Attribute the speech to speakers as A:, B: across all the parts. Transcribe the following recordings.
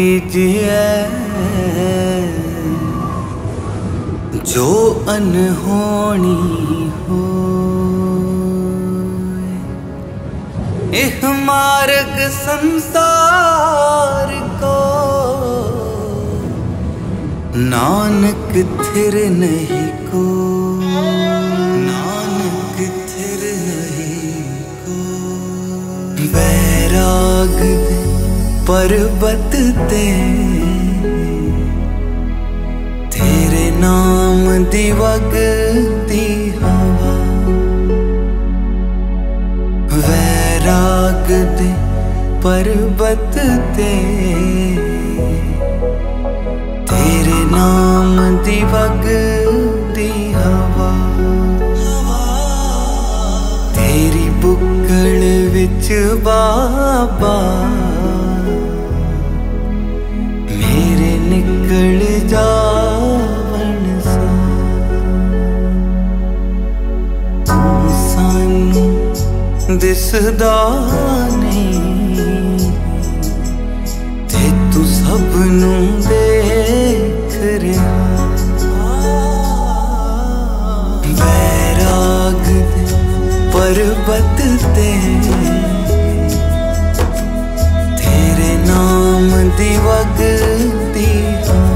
A: कीजिए। जो अनहोनी हो इह मार्ग संसार को नानक थिर नहीं को, नानक थिर नहीं को। बैराग पर्वत ते। तेरे नाम दिवग दी हवा। वैराग दे पर्वत ते। तेरे नाम दी ਦਿਸਦਾ ਨਹੀਂ। ਤੇ ਤੂੰ ਸਭ ਨੂੰ ਦੇਖ ਰਿਹਾ। ਵੈਰਾਗ ਦੇ ਪਰਬਤ ਤੇ ਤੇਰੇ ਨਾਮ ਦੀ ਵਗਦੀ ਹਾਂ।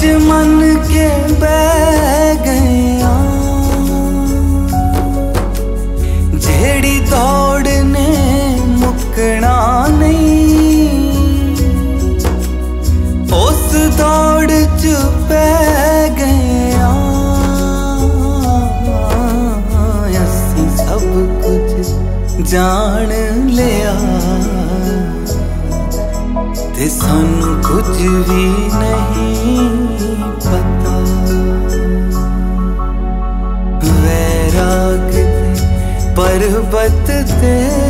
A: ਸੱਚ ਮੰਨ ਕੇ ਬਹਿ ਗਏ ਆ ਜਿਹੜੀ ਦੌੜ ਨੇ ਮੁੱਕਣਾ ਨਹੀਂ ਉਸ ਦੌੜ ਚ ਪੈ ਗਏ ਆ ਅਸੀਂ ਸਭ ਕੁਝ ਜਾਣ ਲਿਆ ਤੇ ਸਾਨੂੰ ਕੁਝ ਵੀ ਨਹੀਂ पर्वत तेरे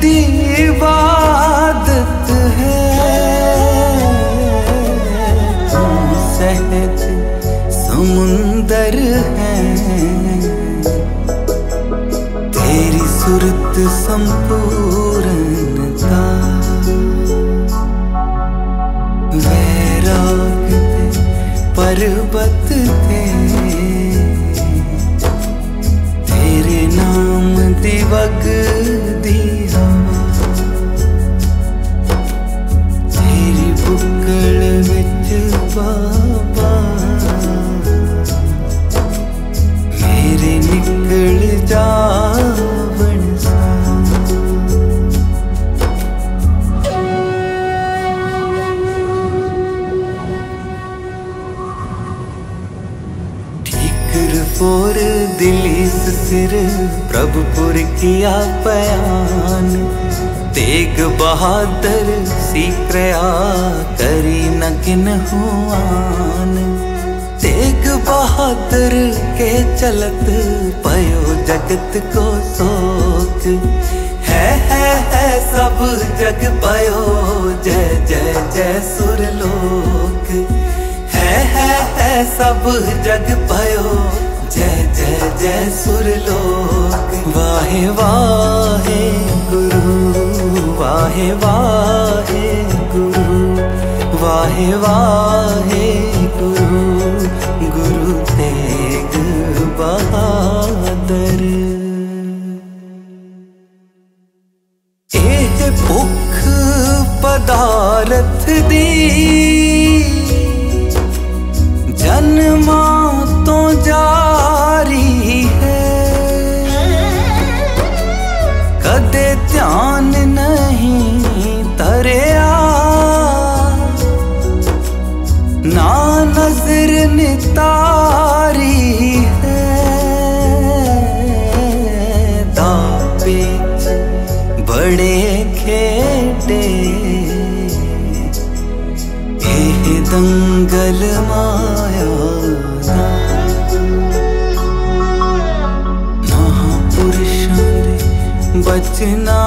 A: दी है। तुम सहज समुंदर है। तेरी सुरत संपूर्णता। वैराग पर्वत थे तेरे नाम दिवग सिर प्रभुपुर किया बयान। तेग बहादुर सीकरया करी न किन हुआन। तेग बहादुर के चलत पयो जगत को शोक। है है है सब जग पयो, जय जय जय सुरलोक। है है है सब जग पयो। ਜੈ ਜੈ ਜੈ ਸੁਰ ਲੋਕ ਵਾਹੇ ਵਾਹੇ ਗੁਰੂ ਵਾਹੇ ਵਾਹੇ ਗੁਰੂ ਵਾਹੇ ਵਾਹੇ ਗੁਰੂ ਗੁਰੂ ਤੇਗ ਬਹਾਦਰ ਇਹ ਭੁੱਖ ਪਦਾਰਥ ਦੀ ਜਨਮਾਂ तारी है। बड़े खेटे। हे दंगल माया महापुरुष बचना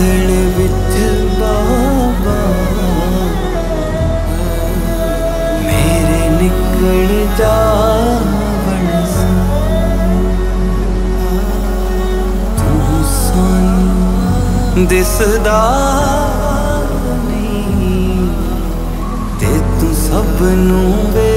A: ਬੁੱਕਲ ਵਿੱਚ ਬਾਬਾ। ਮੇਰੇ ਨਿਕਲ ਜਾਵਣ ਤੂੰ ਸਾਨੂੰ ਦਿਸਦਾ ਨਹੀਂ। ਤੇ ਤੂੰ ਸਭ ਨੂੰ ਵੇ